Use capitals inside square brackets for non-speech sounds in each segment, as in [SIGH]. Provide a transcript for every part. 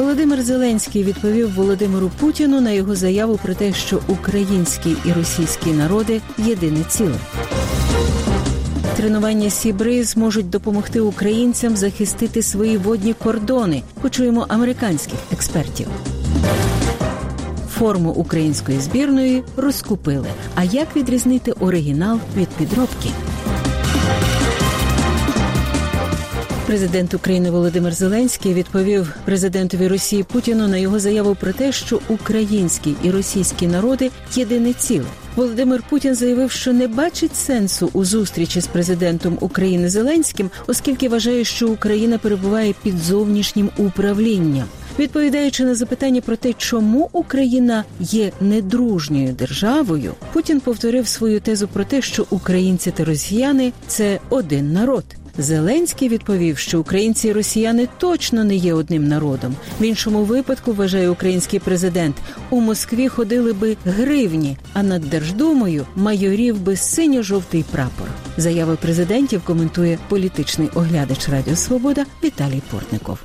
Володимир Зеленський відповів Володимиру Путіну на його заяву про те, що український і російський народи єдине ціле. Тренування Сібри зможуть допомогти українцям захистити свої водні кордони. Почуємо американських експертів. Форму української збірної розкупили. А як відрізнити оригінал від підробки? Президент України Володимир Зеленський відповів президентові Росії Путіну на його заяву про те, що українські і російські народи єдине ціле. Володимир Путін заявив, що не бачить сенсу у зустрічі з президентом України Зеленським, оскільки вважає, що Україна перебуває під зовнішнім управлінням. Відповідаючи на запитання про те, чому Україна є недружньою державою, Путін повторив свою тезу про те, що українці та росіяни це один народ. Зеленський відповів, що українці і росіяни точно не є одним народом. В іншому випадку вважає український президент у Москві ходили би гривні, а над Держдумою майорів би синьо-жовтий прапор. Заяви президентів коментує політичний оглядач Радіо Свобода Віталій Портников.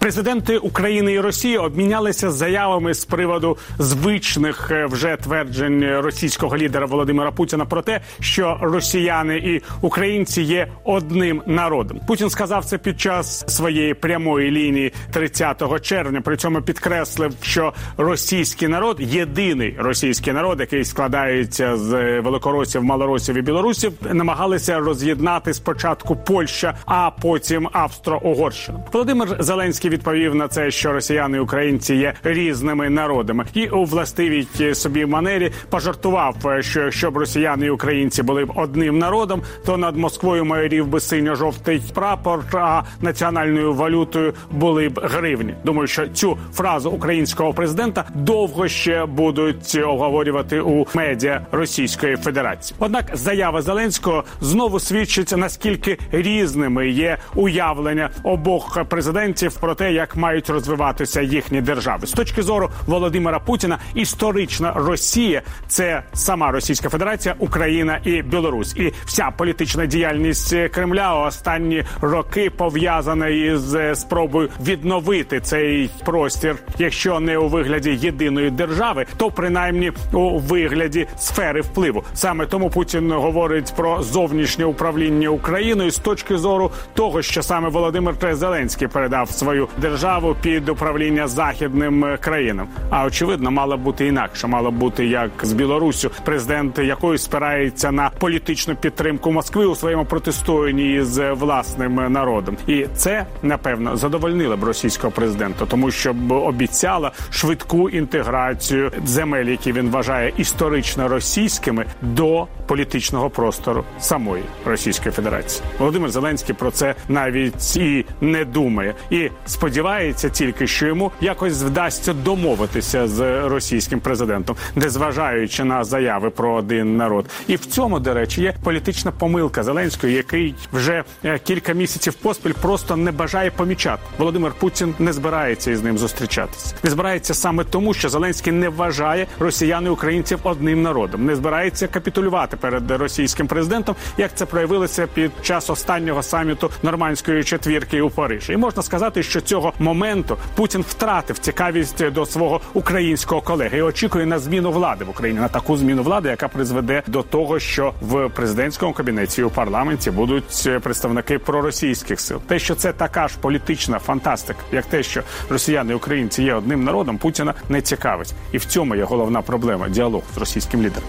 Президенти України і Росії обмінялися заявами з приводу звичних е, вже тверджень російського лідера Володимира Путіна про те, що росіяни і українці є одним народом. Путін сказав це під час своєї прямої лінії 30 червня. При цьому підкреслив, що російський народ єдиний російський народ, який складається з великоросів, малоросів і білорусів, намагалися роз'єднати спочатку Польща, а потім Австро-Угорщина. Володимир Зеленський відповів на це, що росіяни і українці є різними народами, і у властивій собі манері пожартував, що якщо б росіяни і українці були б одним народом, то над Москвою майорів би синьо-жовтий прапор, а національною валютою були б гривні. Думаю, що цю фразу українського президента довго ще будуть оговорювати у медіа Російської Федерації. Однак заява Зеленського знову свідчить наскільки різними є уявлення обох президентів про те, як мають розвиватися їхні держави з точки зору Володимира Путіна. Історична Росія це сама Російська Федерація, Україна і Білорусь, і вся політична діяльність Кремля останні роки пов'язана із спробою відновити цей простір, якщо не у вигляді єдиної держави, то принаймні у вигляді сфери впливу. Саме тому Путін говорить про зовнішнє управління Україною з точки зору того, що саме Володимир Зеленський передав свою державу під управління західним країнам. А очевидно, мало бути інакше. Мало бути як з Білоруссю, президент якої спирається на політичну підтримку Москви у своєму протистоянні з власним народом, і це напевно задовольнило б російського президента, тому що б обіцяла швидку інтеграцію земель, які він вважає історично російськими, до політичного простору самої Російської Федерації. Володимир Зеленський про це навіть і не думає, і сподівається тільки, що йому якось вдасться домовитися з російським президентом, незважаючи на заяви про один народ. І в цьому, до речі, є політична помилка Зеленського, який вже кілька місяців поспіль просто не бажає помічати. Володимир Путін не збирається із ним зустрічатися. Не збирається саме тому, що Зеленський не вважає росіян і українців одним народом, не збирається капітулювати перед російським президентом, як це проявилося під час останнього саміту нормандської четвірки у Парижі. І можна сказати, що цього моменту Путін втратив цікавість до свого українського колеги і очікує на зміну влади в Україні на таку зміну влади, яка призведе до того, що в президентському кабінеті у парламенті будуть представники проросійських сил. Те, що це така ж політична фантастика, як те, що росіяни і українці є одним народом, Путіна не цікавить, і в цьому є головна проблема діалог з російським лідером.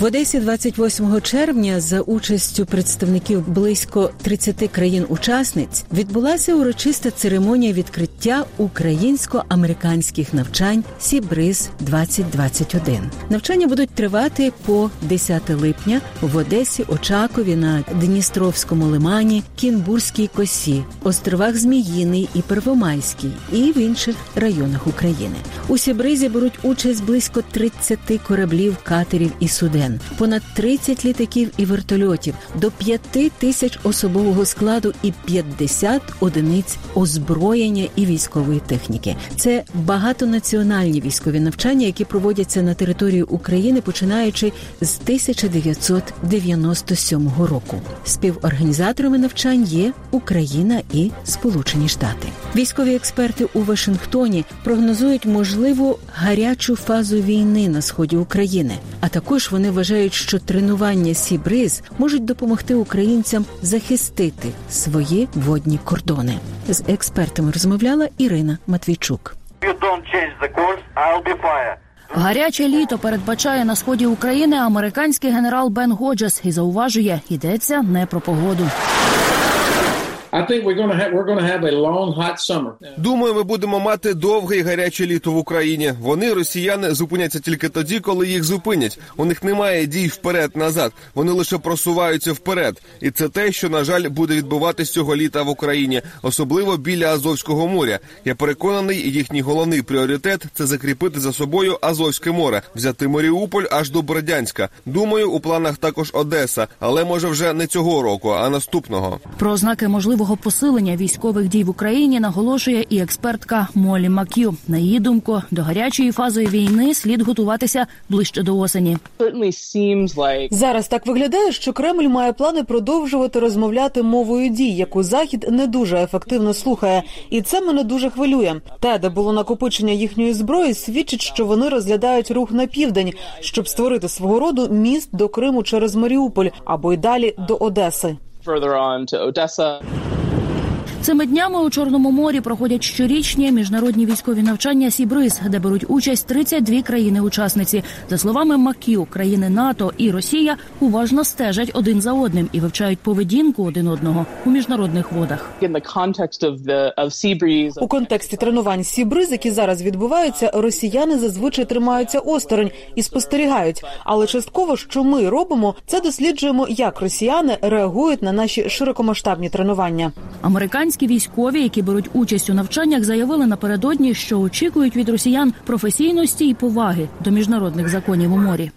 В Одесі 28 червня за участю представників близько 30 країн-учасниць відбулася урочиста церемонія відкриття українсько-американських навчань Сібриз 2021 Навчання будуть тривати по 10 липня в Одесі, Очакові на Дністровському лимані, Кінбурзькій косі, островах Зміїний і Первомайський і в інших районах України. У Сібризі беруть участь близько 30 кораблів, катерів і суден, понад 30 літаків і вертольотів, до 5 тисяч особового складу і 50 одиниць озброєння і військової техніки. Це багатонаціональні військові навчання, які проводяться на території України, починаючи з 1997 року. Співорганізаторами навчань є Україна і Сполучені Штати. Військові експерти у Вашингтоні прогнозують можливу гарячу фазу війни на сході України. А також вони вважають, що тренування Сібриз можуть допомогти українцям захистити свої водні кордони. З експертами розмовляла Ірина Матвійчук. Гаряче літо передбачає на сході України американський генерал Бен Годжес і зауважує, йдеться не про погоду. Думаю, ми будемо мати довге і гаряче літо в Україні. Вони, росіяни, зупиняться тільки тоді, коли їх зупинять. У них немає дій вперед-назад. Вони лише просуваються вперед, і це те, що на жаль буде відбуватись цього літа в Україні, особливо біля Азовського моря. Я переконаний, їхній головний пріоритет це закріпити за собою Азовське море, взяти Маріуполь аж до Бердянська. Думаю, у планах також Одеса, але може вже не цього року, а наступного. Про ознаки можливого посилення військових дій в Україні наголошує і експертка Молі Мак'ю. На її думку, до гарячої фази війни слід готуватися ближче до осені. Зараз так виглядає, що Кремль має плани продовжувати розмовляти мовою дій, яку захід не дуже ефективно слухає, і це мене дуже хвилює. Те, де було накопичення їхньої зброї, свідчить, що вони розглядають рух на південь, щоб створити свого роду міст до Криму через Маріуполь або й далі до Одеси. further on to Odessa. Цими днями у Чорному морі проходять щорічні міжнародні військові навчання Сібриз, де беруть участь 32 країни-учасниці. За словами Макіо, країни НАТО і Росія уважно стежать один за одним і вивчають поведінку один одного у міжнародних водах. У контексті тренувань Сібриз, які зараз відбуваються, росіяни зазвичай тримаються осторонь і спостерігають. Але частково, що ми робимо, це досліджуємо, як росіяни реагують на наші широкомасштабні тренування. Американські військові, які беруть участь у навчаннях, заявили напередодні, що очікують від росіян професійності і поваги до міжнародних законів у морі.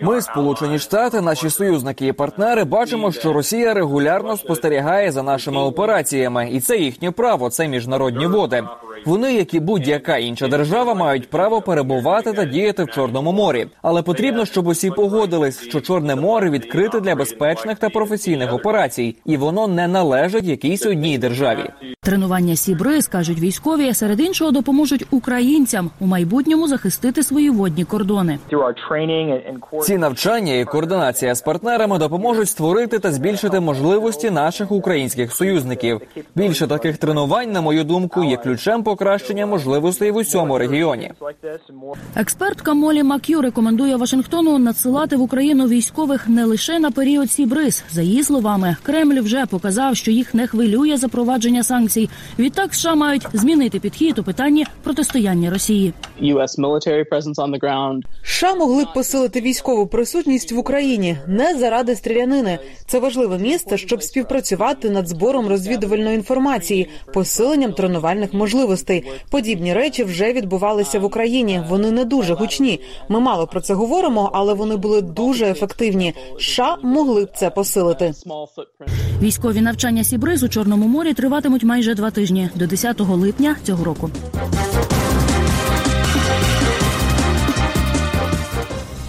Ми, сполучені штати, наші союзники і партнери, бачимо, що Росія регулярно спостерігає за нашими операціями, і це їхнє право. Це міжнародні води. Вони, як і будь-яка інша держава, мають право перебувати та діяти в Чорному морі. Але потрібно, щоб усі погодились, що Чорне море відкрите для безпечних та професійних операцій, і воно не належить якійсь одній державі. Тренування Сібриз, кажуть військові, серед іншого допоможуть українцям у майбутньому захистити свої водні кордони. Ці навчання і координація з партнерами допоможуть створити та збільшити можливості наших українських союзників. Більше таких тренувань, на мою думку, є ключем покращення можливостей в усьому регіоні. Експертка Молі Мак'ю рекомендує Вашингтону надсилати в Україну військових не лише на період Сібриз. За її словами, Кремль вже показав, що їх не хвилює запровадження санкцій. Відтак США мають змінити підхід у питанні протистояння Росії. США могли б посилити військову присутність в Україні не заради стрілянини. Це важливе місце, щоб співпрацювати над збором розвідувальної інформації, посиленням тренувальних можливостей. Подібні речі вже відбувалися в Україні. Вони не дуже гучні. Ми мало про це говоримо, але вони були дуже ефективні. США могли б це посилити. Військові навчання Сібриз у Чорному морі триватимуть майже два тижні до 10 липня цього року.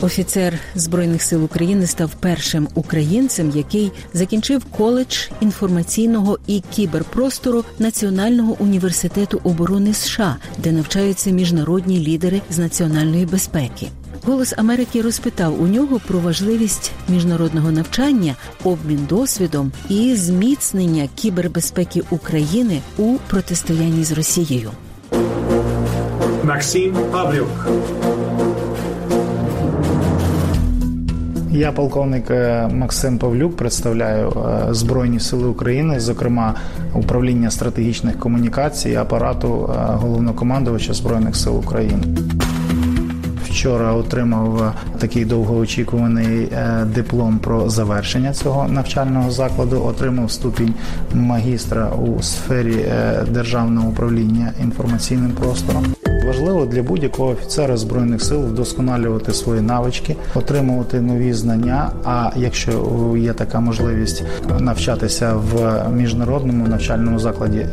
Офіцер збройних сил України став першим українцем, який закінчив коледж інформаційного і кіберпростору Національного університету оборони США, де навчаються міжнародні лідери з національної безпеки. Голос Америки розпитав у нього про важливість міжнародного навчання, обмін досвідом і зміцнення кібербезпеки України у протистоянні з Росією. Максим Павлюк Я полковник е, Максим Павлюк, представляю е, Збройні Сили України, зокрема управління стратегічних комунікацій апарату е, головнокомандувача збройних сил України. Вчора отримав такий довгоочікуваний диплом про завершення цього навчального закладу. Отримав ступінь магістра у сфері державного управління інформаційним простором. Важливо для будь-якого офіцера збройних сил вдосконалювати свої навички, отримувати нові знання. А якщо є така можливість навчатися в міжнародному навчальному закладі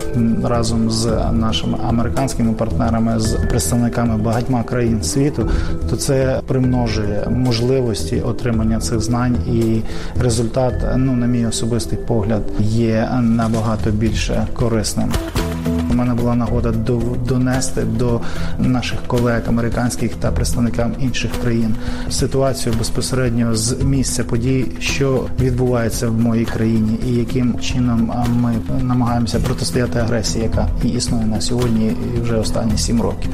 разом з нашими американськими партнерами, з представниками багатьма країн світу, то це примножує можливості отримання цих знань, і результат, ну на мій особистий погляд, є набагато більше корисним. Мене була нагода донести до наших колег американських та представникам інших країн ситуацію безпосередньо з місця подій, що відбувається в моїй країні, і яким чином ми намагаємося протистояти агресії, яка існує на сьогодні і вже останні сім років.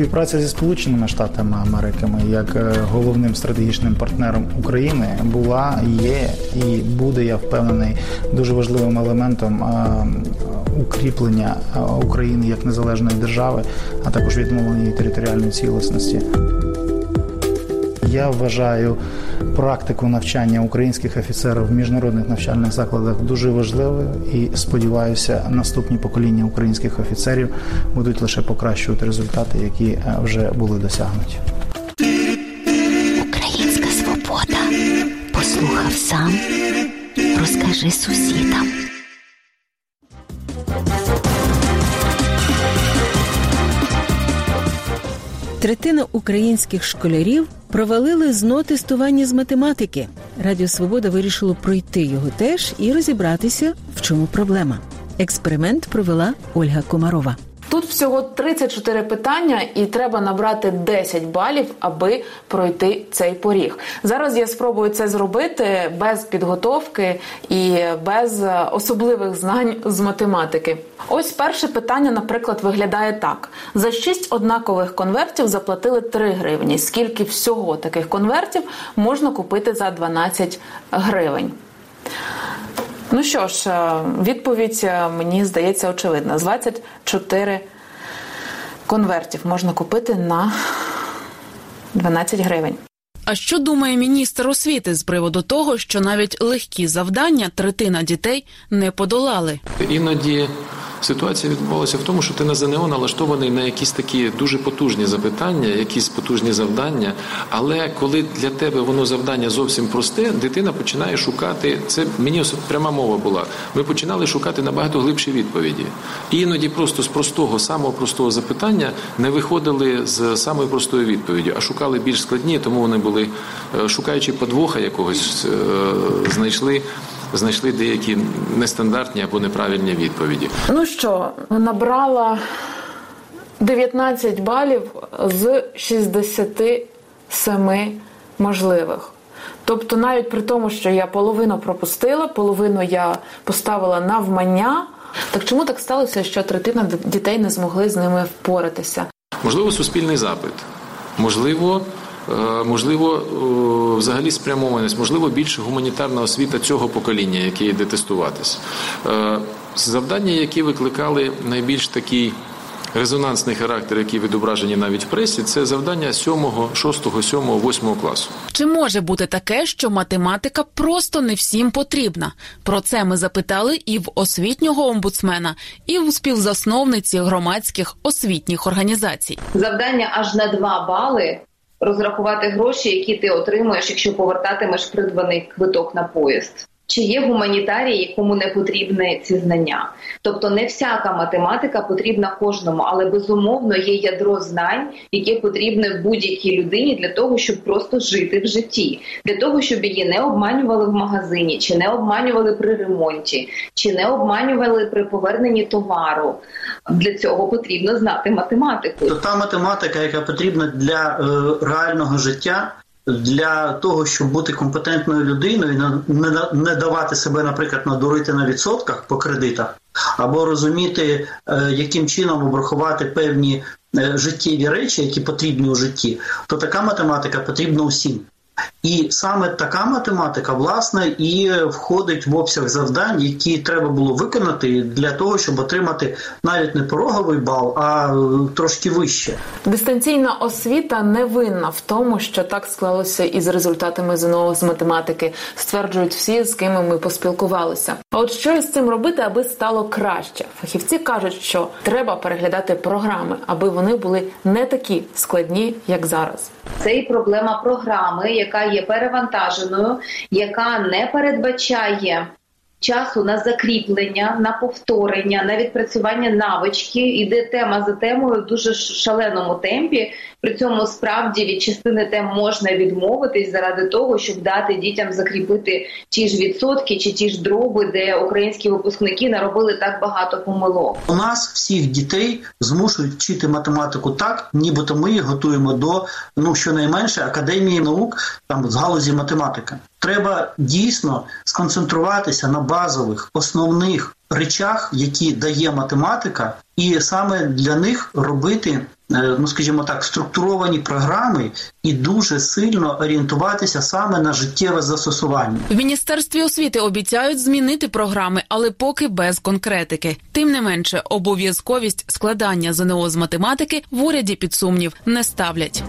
Співпраця зі Сполученими Штатами Америки як е, головним стратегічним партнером України була, є і буде, я впевнений, дуже важливим елементом укріплення України як незалежної держави, а також відновлення територіальної цілісності. Я вважаю практику навчання українських офіцерів в міжнародних навчальних закладах дуже важливою і сподіваюся, наступні покоління українських офіцерів будуть лише покращувати результати, які е, вже були досягнуті. Українська свобода. Послухав сам, розкажи сусідам. Третина українських школярів провалили зно тестування з математики. Радіо Свобода вирішило пройти його теж і розібратися, в чому проблема. Експеримент провела Ольга Комарова. Тут всього 34 питання, і треба набрати 10 балів, аби пройти цей поріг. Зараз я спробую це зробити без підготовки і без особливих знань з математики. Ось перше питання, наприклад, виглядає так: за 6 однакових конвертів заплатили 3 гривні. Скільки всього таких конвертів можна купити за 12 гривень? Ну що ж, е, відповідь е, мені здається очевидна. З 24 конвертів можна купити на 12 гривень. А що думає міністр освіти з приводу того, що навіть легкі завдання третина дітей не подолали? Іноді Ситуація відбувалася в тому, що ти на ЗНО налаштований на якісь такі дуже потужні запитання, якісь потужні завдання. Але коли для тебе воно завдання зовсім просте, дитина починає шукати це. Мені пряма мова була. Ми починали шукати набагато глибші відповіді. І іноді просто з простого, самого простого запитання не виходили з самої простої відповіді, а шукали більш складні, тому вони були е, шукаючи подвоха якогось, е, знайшли знайшли деякі нестандартні або неправильні відповіді. Ну що, набрала 19 балів з 67 можливих. Тобто, навіть при тому, що я половину пропустила, половину я поставила на вмання. Так чому так сталося, що третина дітей не змогли з ними впоратися? Можливо, суспільний запит, можливо. Е, можливо, взагалі спрямованість, можливо, більше гуманітарна освіта цього покоління, яке йде тестуватись. Е, завдання, які викликали найбільш такий резонансний характер, який відображені навіть в пресі, це завдання 7, 6, 7, 8 класу. Чи може бути таке, що математика просто не всім потрібна? Про це ми запитали і в освітнього омбудсмена, і в співзасновниці громадських освітніх організацій. Завдання аж на 2 бали розрахувати гроші, які ти отримуєш, якщо повертатимеш придбаний квиток на поїзд чи є гуманітарії, якому не потрібні ці знання. Тобто не всяка математика потрібна кожному, але безумовно є ядро знань, яке потрібне будь-якій людині для того, щоб просто жити в житті, для того, щоб її не обманювали в магазині, чи не обманювали при ремонті, чи не обманювали при поверненні товару. Для цього потрібно знати математику. То та математика, яка потрібна для е, реального життя для того, щоб бути компетентною людиною, не давати себе, наприклад, надурити на відсотках по кредитах, або розуміти, е, яким чином обрахувати певні е, життєві речі, які потрібні у житті, то така математика потрібна усім. І саме така математика, власне, і входить в обсяг завдань, які треба було виконати для того, щоб отримати навіть не пороговий бал, а трошки вище. Дистанційна освіта не винна в тому, що так склалося із результатами ЗНО з математики, стверджують всі, з ким ми поспілкувалися. А от що із цим робити, аби стало краще? Фахівці кажуть, що треба переглядати програми, аби вони були не такі складні, як зараз. Це і проблема програми, яка є перевантаженою, яка не передбачає часу на закріплення, на повторення, на відпрацювання навички. Іде тема за темою в дуже шаленому темпі. При цьому справді від частини тем можна відмовитись заради того, щоб дати дітям закріпити ті ж відсотки чи ті ж дроби, де українські випускники наробили так багато помилок. У нас всіх дітей змушують вчити математику так, нібито ми їх готуємо до ну щонайменше академії наук там з галузі математики. Треба дійсно сконцентруватися на базових основних речах, які дає математика, і саме для них робити. Ну, скажімо так, структуровані програми і дуже сильно орієнтуватися саме на життєве застосування. В міністерстві освіти обіцяють змінити програми, але поки без конкретики. Тим не менше, обов'язковість складання ЗНО з математики в уряді під сумнів не ставлять.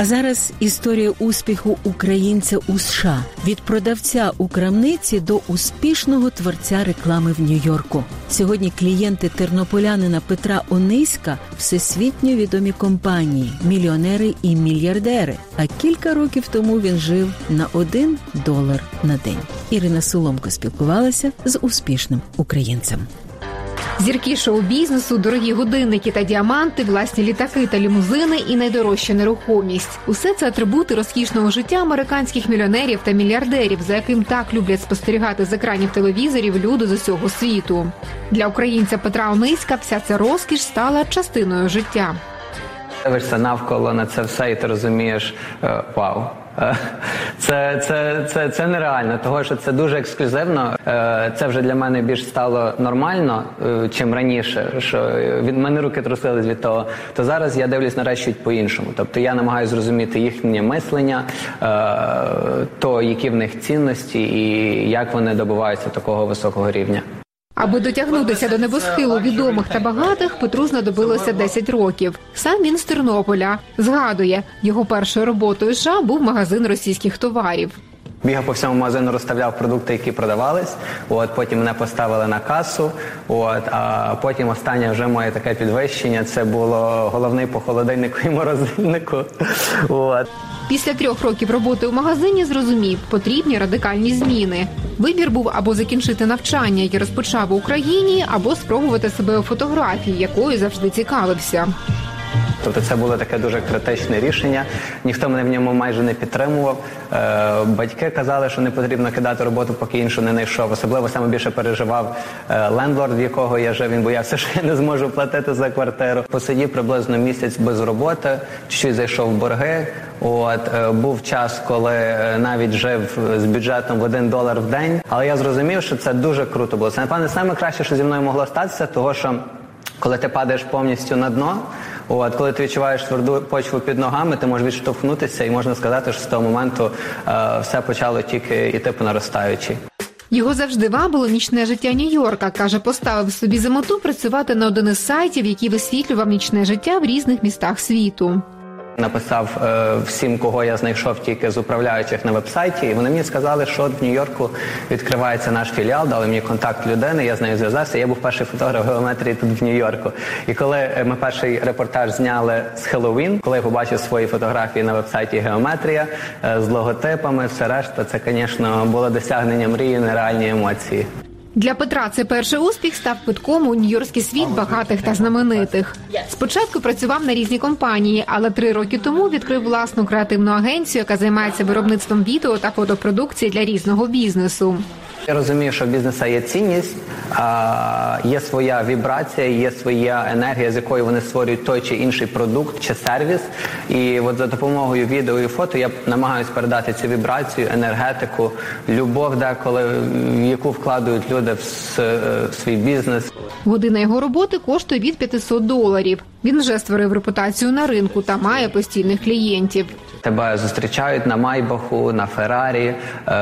А зараз історія успіху українця у США від продавця у крамниці до успішного творця реклами в Нью-Йорку. Сьогодні клієнти тернополянина Петра Ониська всесвітньо відомі компанії, мільйонери і мільярдери. А кілька років тому він жив на один долар на день. Ірина Соломко спілкувалася з успішним українцем. Зірки шоу-бізнесу, дорогі годинники та діаманти, власні літаки та лімузини і найдорожча нерухомість усе це атрибути розкішного життя американських мільйонерів та мільярдерів, за яким так люблять спостерігати з екранів телевізорів люди з усього світу. Для українця Петра Ониська вся ця розкіш стала частиною життя. Дивишся навколо на це все, і ти розумієш е, вау. Е, це це, це, це нереально, того що це дуже ексклюзивно. Е, це вже для мене більш стало нормально, чим раніше. Що від мене руки трусились від того. То зараз я дивлюсь на речі по-іншому. Тобто я намагаюся зрозуміти їхнє мислення, то які в них цінності і як вони добиваються такого високого рівня. Аби дотягнутися до небосхилу відомих та багатих, Петру знадобилося 10 років. Сам він з Тернополя згадує, його першою роботою США був магазин російських товарів. Бігав по всьому магазину, розставляв продукти, які продавались. От потім мене поставили на касу. От а потім останнє вже моє таке підвищення. Це було головний по холодильнику і морозильнику. От. Після трьох років роботи у магазині зрозумів, потрібні радикальні зміни. Вибір був або закінчити навчання, яке розпочав в Україні, або спробувати себе у фотографії, якою завжди цікавився. Тобто це було таке дуже критичне рішення. Ніхто мене в ньому майже не підтримував. Е, батьки казали, що не потрібно кидати роботу, поки іншу не знайшов. Особливо саме більше переживав е, лендлорд, в якого я жив. Він боявся, [LAUGHS] що я не зможу платити за квартиру. Посидів приблизно місяць без роботи, чуть зайшов в борги. От е, був час, коли навіть жив з бюджетом в один долар в день. Але я зрозумів, що це дуже круто було. Це напевне саме краще, що зі мною могло статися, того що коли ти падаєш повністю на дно. От коли ти відчуваєш тверду почву під ногами, ти можеш відштовхнутися, і можна сказати, що з того моменту е, все почало тільки йти по наростаючій. Його завжди вабило нічне життя Нью-Йорка. каже, поставив собі за мету працювати на один із сайтів, який висвітлював нічне життя в різних містах світу. Написав е, всім, кого я знайшов тільки з управляючих на вебсайті, і вони мені сказали, що в Нью-Йорку відкривається наш філіал, дали мені контакт людини. Я з нею зв'язався. Я був перший фотограф геометрії тут в Нью-Йорку. І коли ми перший репортаж зняли з Хеллоуін, коли я побачив свої фотографії на вебсайті Геометрія е, з логотипами, все решта, це, звісно, було досягнення мрії, нереальні емоції. Для Петра це перший успіх став питком у нью-йоркський світ багатих та знаменитих. Спочатку працював на різні компанії, але три роки тому відкрив власну креативну агенцію, яка займається виробництвом відео та фотопродукції для різного бізнесу. Я розумію, що в бізнеса є цінність, є своя вібрація, є своя енергія, з якою вони створюють той чи інший продукт чи сервіс. І от за допомогою відео і фото я намагаюся передати цю вібрацію, енергетику, любов, деколи в яку вкладають люди в свій бізнес. Година його роботи коштує від 500 доларів. Він вже створив репутацію на ринку та має постійних клієнтів. Тебе зустрічають на Майбаху, на Феррарі. Е,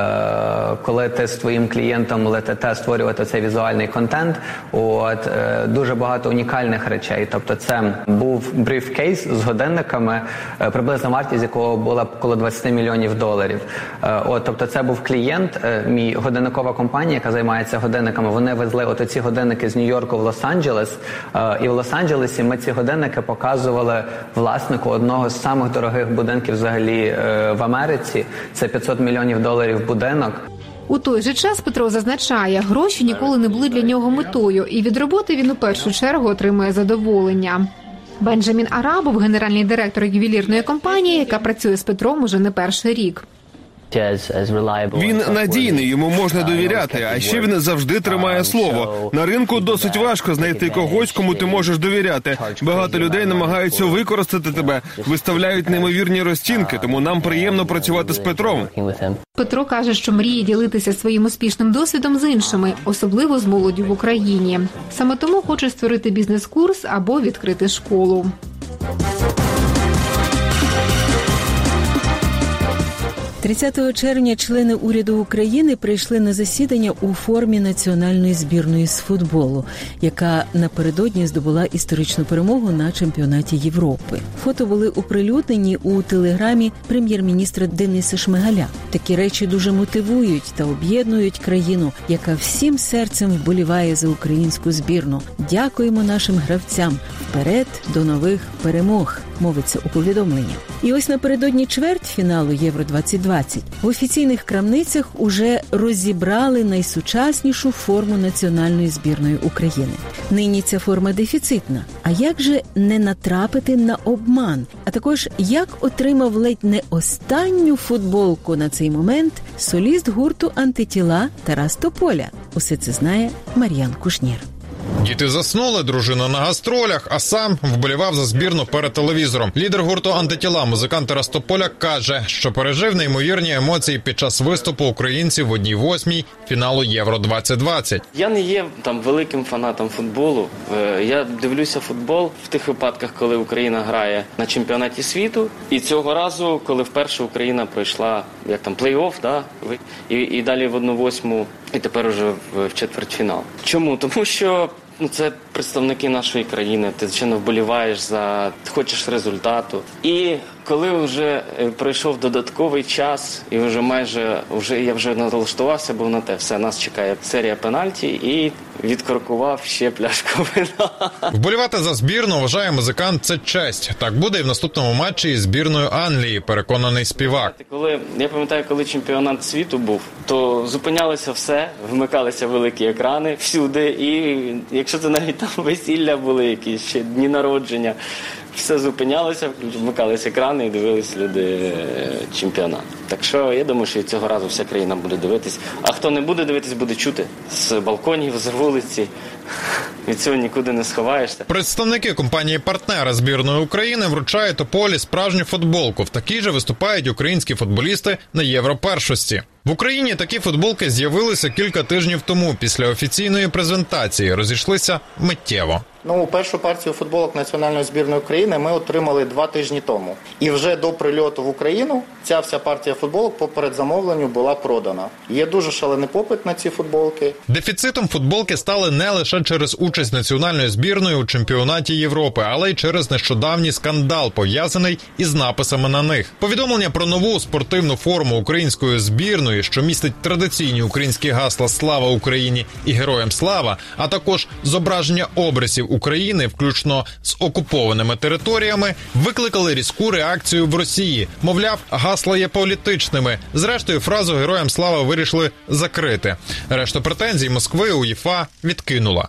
коли ти з твоїм клієнтом летите створювати цей візуальний контент, от е, дуже багато унікальних речей. Тобто, це був брифкейс з годинниками, е, приблизна вартість якого була коло 20 мільйонів доларів. Е, от, тобто, це був клієнт, е, мій годинникова компанія, яка займається годинниками. Вони везли от ці годинники з Нью-Йорку в Лос-Анджелес. Е, і в Лос-Анджелесі ми ці годинники показували власнику одного з самих дорогих будинків взагалі е, в Америці. Це 500 мільйонів доларів будинок. У той же час Петро зазначає, гроші ніколи не були для нього метою, і від роботи він у першу чергу отримує задоволення. Бенджамін Арабов, генеральний директор ювелірної компанії, яка працює з Петром уже не перший рік. Він надійний, йому можна довіряти. А ще він завжди тримає слово. На ринку досить важко знайти когось, кому ти можеш довіряти. Багато людей намагаються використати тебе, виставляють неймовірні розцінки, тому нам приємно працювати з Петром. Петро каже, що мріє ділитися своїм успішним досвідом з іншими, особливо з молоддю в Україні. Саме тому хоче створити бізнес-курс або відкрити школу. – 30 червня члени уряду України прийшли на засідання у формі національної збірної з футболу, яка напередодні здобула історичну перемогу на чемпіонаті Європи. Фото були оприлюднені у телеграмі прем'єр-міністра Дениса Шмигаля. Такі речі дуже мотивують та об'єднують країну, яка всім серцем вболіває за українську збірну. Дякуємо нашим гравцям. Вперед до нових перемог. Мовиться у повідомленні. І ось напередодні чвертьфіналу Євро 2020 в офіційних крамницях уже розібрали найсучаснішу форму національної збірної України. Нині ця форма дефіцитна. А як же не натрапити на обман? А також як отримав ледь не останню футболку на цей момент соліст гурту антитіла Тарас Тополя? Усе це знає Мар'ян Кушнір. Діти заснули, дружина на гастролях, а сам вболівав за збірну перед телевізором. Лідер гурту антитіла, музикант Тарас Тополя, каже, що пережив неймовірні емоції під час виступу українців в одній восьмій фіналу Євро 2020 Я не є там великим фанатом футболу. Е, Я дивлюся футбол в тих випадках, коли Україна грає на чемпіонаті світу. І цього разу, коли вперше Україна пройшла як там плей-офф, да, і, і далі в одну восьму, і тепер уже в, четвертьфінал. Чому? Тому що. Ну, це представники нашої країни. Ти звичайно вболіваєш за хочеш результату. І коли вже е, пройшов додатковий час, і вже майже вже я вже налаштувався, був на те, все нас чекає серія пенальті, і відкоркував ще пляшку вина. Вболівати за збірну вважає музикант. Це честь. Так буде і в наступному матчі із збірною Англії. Переконаний співак. Коли я пам'ятаю, коли чемпіонат світу був, то зупинялося все, вмикалися великі екрани всюди. І якщо це навіть там весілля були, якісь ще дні народження, все зупинялося, вмикалися екрани і дивилися люди е, чемпіонат. Так що я думаю, що цього разу вся країна буде дивитись. А хто не буде дивитись, буде чути з балконів, з вулиці. Від цього нікуди не сховаєшся. Представники компанії партнера збірної України вручають Тополі справжню футболку. В такій же виступають українські футболісти на європершості. В Україні такі футболки з'явилися кілька тижнів тому. Після офіційної презентації розійшлися миттєво. Ну, першу партію футболок національної збірної України ми отримали два тижні тому. І вже до прильоту в Україну ця вся партія футболок по передзамовленню була продана. Є дуже шалений попит на ці футболки. Дефіцитом футболки стали не лише через участь національної збірної у чемпіонаті Європи, але й через нещодавній скандал, пов'язаний із написами на них. Повідомлення про нову спортивну форму української збірної, що містить традиційні українські гасла Слава Україні і Героям Слава, а також зображення образів України, включно з окупованими територіями, викликали різку реакцію в Росії. Мовляв, гасла є політичними. Зрештою, фразу Героям Слава вирішили закрити. Решту претензій Москви УЄФА відкинула.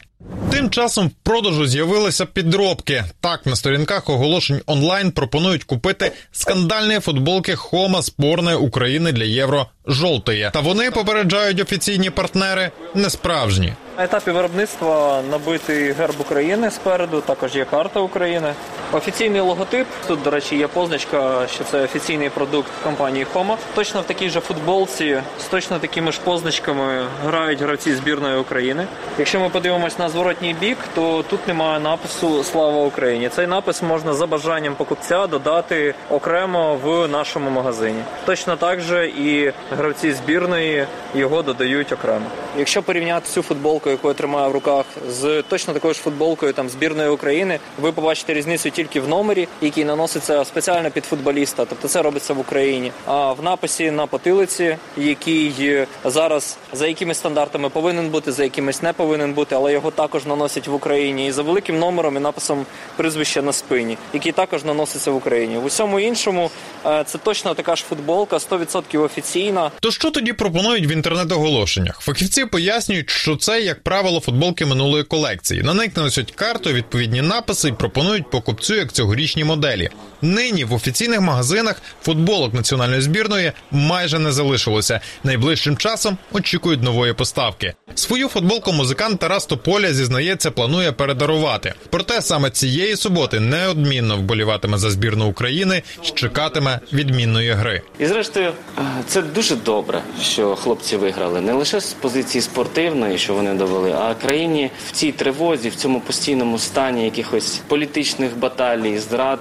Тим часом в продажу з'явилися підробки. Так на сторінках оголошень онлайн пропонують купити скандальні футболки Хома зборної України для євро жовтої. Та вони попереджають офіційні партнери не справжні. На етапі виробництва набитий герб України спереду, також є карта України. Офіційний логотип. Тут, до речі, є позначка, що це офіційний продукт компанії Хома. Точно в такій же футболці з точно такими ж позначками грають гравці збірної України. Якщо ми подивимось на зворотній бік, то тут немає напису Слава Україні. Цей напис можна за бажанням покупця додати окремо в нашому магазині. Точно так же і гравці збірної його додають окремо. Якщо порівняти цю футболку, яку я тримаю в руках, з точно такою ж футболкою там збірної України, ви побачите різницю тільки в номері, який наноситься спеціально під футболіста. Тобто це робиться в Україні. А в написі на потилиці, який зараз за якими стандартами повинен бути, за якимись не повинен бути, але його також наносять в Україні і за великим номером і написом прізвища на спині, який також наноситься в Україні. В усьому іншому е, це точно така ж футболка, 100% офіційна. То що тоді пропонують в інтернет-оголошеннях? Фахівці пояснюють, що це, як правило, футболки минулої колекції. На них наносять карту, відповідні написи і пропонують покупцю як цьогорічні моделі. Нині в офіційних магазинах футболок національної збірної майже не залишилося. Найближчим часом очікують нової поставки. Свою футболку музикант Тарас Тополя зізнається, планує передарувати. Проте саме цієї суботи неодмінно вболіватиме за збірну України і чекатиме відмінної гри. І зрештою, це дуже добре, що хлопці виграли не лише з позиції спортивної, що вони довели, а країні в цій тривозі, в цьому постійному стані якихось політичних баталій, зрад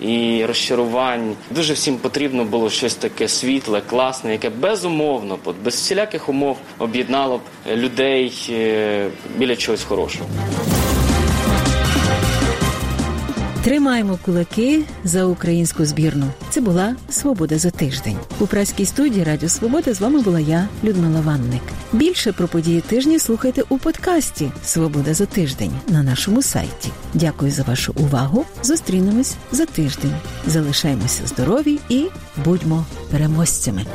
і розчарувань. Дуже всім потрібно було щось таке світле, класне, яке безумовно, без всіляких умов об'єднало б людей біля чогось хорошого. Тримаємо кулаки за українську збірну. Це була Свобода за тиждень. У праській студії Радіо Свобода з вами була я, Людмила Ванник. Більше про події тижня слухайте у подкасті Свобода за тиждень на нашому сайті. Дякую за вашу увагу. Зустрінемось за тиждень. Залишаємося здорові і будьмо переможцями.